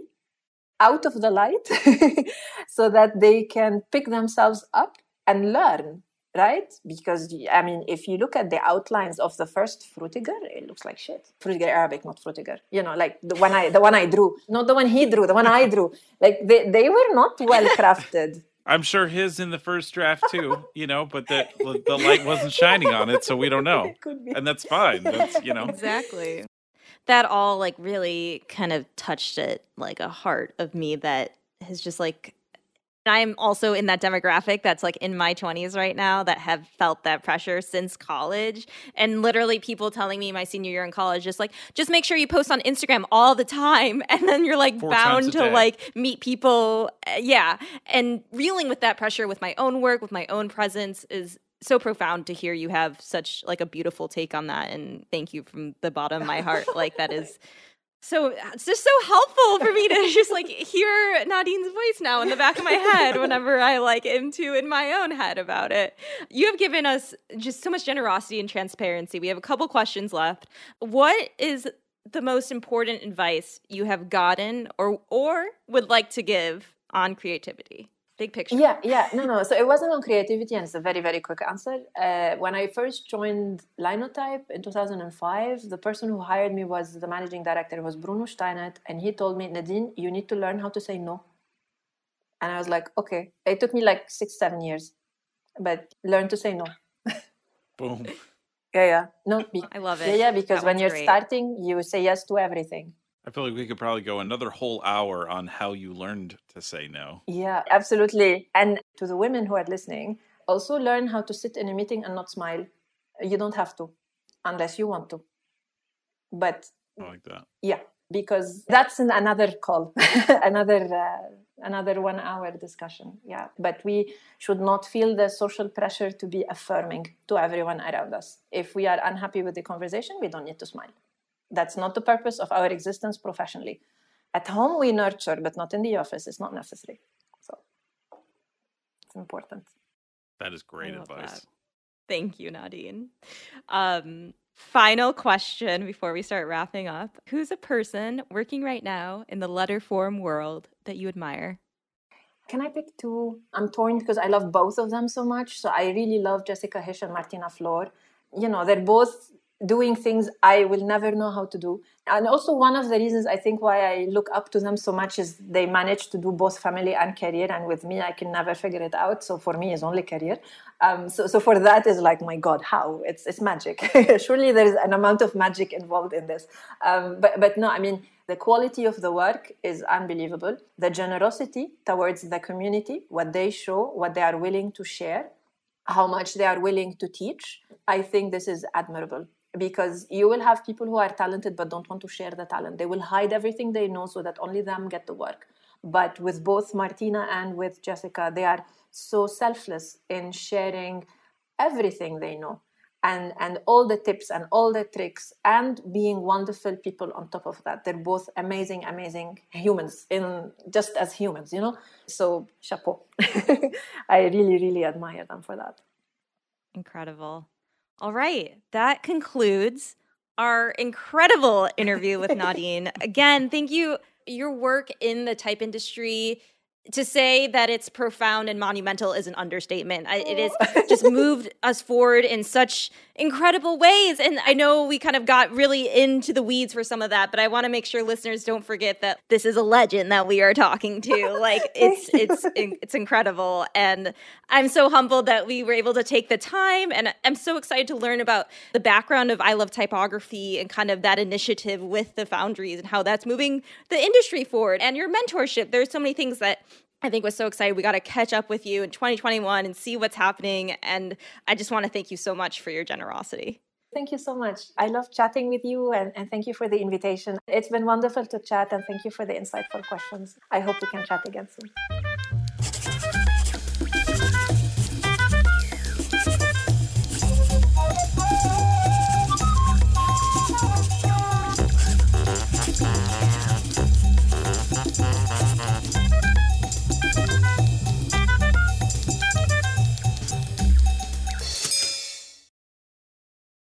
out of the light so that they can pick themselves up and learn right? Because I mean, if you look at the outlines of the first Frutiger, it looks like shit. Frutiger Arabic, not Frutiger. You know, like the one I the one I drew, not the one he drew, the one I drew. Like they they were not well crafted. I'm sure his in the first draft too, you know, but the the light wasn't shining on it, so we don't know, and that's fine. That's you know exactly. That all like really kind of touched it like a heart of me that has just like I'm also in that demographic that's like in my 20s right now that have felt that pressure since college. And literally, people telling me my senior year in college, just like, just make sure you post on Instagram all the time. And then you're like Four bound to like meet people. Uh, yeah. And reeling with that pressure with my own work, with my own presence is so profound to hear you have such like a beautiful take on that. And thank you from the bottom of my heart. like, that is so uh, it's just so helpful for me to just like hear Nadine's voice now in the back of my head whenever I like into in my own head about it. You have given us just so much generosity and transparency. We have a couple questions left. What is the most important advice you have gotten or or would like to give on creativity? Big picture. Yeah, yeah, no, no. So it wasn't on creativity, and it's a very, very quick answer. Uh, when I first joined Linotype in 2005, the person who hired me was the managing director. Was Bruno Steinert, and he told me, Nadine, you need to learn how to say no. And I was like, okay. It took me like six, seven years, but learn to say no. Boom. Yeah, yeah. No, be- I love it. Yeah, yeah. Because when you're great. starting, you say yes to everything. I feel like we could probably go another whole hour on how you learned to say no. Yeah, absolutely. And to the women who are listening, also learn how to sit in a meeting and not smile. You don't have to, unless you want to. But I like that. Yeah, because that's another call, another uh, another one hour discussion. Yeah, but we should not feel the social pressure to be affirming to everyone around us. If we are unhappy with the conversation, we don't need to smile. That's not the purpose of our existence professionally. At home, we nurture, but not in the office. It's not necessary. So it's important. That is great advice. That. Thank you, Nadine. Um, final question before we start wrapping up Who's a person working right now in the letter form world that you admire? Can I pick two? I'm torn because I love both of them so much. So I really love Jessica Hische and Martina Flor. You know, they're both doing things I will never know how to do. And also, one of the reasons I think why I look up to them so much is they manage to do both family and career. And with me, I can never figure it out. So for me, it's only career. Um, so, so for that is like, my God, how? It's, it's magic. Surely there is an amount of magic involved in this. Um, but, but no, I mean, the quality of the work is unbelievable. The generosity towards the community, what they show, what they are willing to share, how much they are willing to teach. I think this is admirable because you will have people who are talented but don't want to share the talent. They will hide everything they know so that only them get the work. But with both Martina and with Jessica, they are so selfless in sharing everything they know and and all the tips and all the tricks and being wonderful people on top of that. They're both amazing amazing humans in just as humans you know? So chapeau. I really really admire them for that. Incredible all right. That concludes our incredible interview with Nadine. Again, thank you. Your work in the type industry to say that it's profound and monumental is an understatement. It has oh. just moved us forward in such incredible ways. And I know we kind of got really into the weeds for some of that, but I want to make sure listeners don't forget that this is a legend that we are talking to. Like it's it's it's incredible. And I'm so humbled that we were able to take the time and I'm so excited to learn about the background of I Love Typography and kind of that initiative with the foundries and how that's moving the industry forward and your mentorship. There's so many things that I think was so excited. We got to catch up with you in 2021 and see what's happening. And I just want to thank you so much for your generosity. Thank you so much. I love chatting with you and, and thank you for the invitation. It's been wonderful to chat and thank you for the insightful questions. I hope we can chat again soon.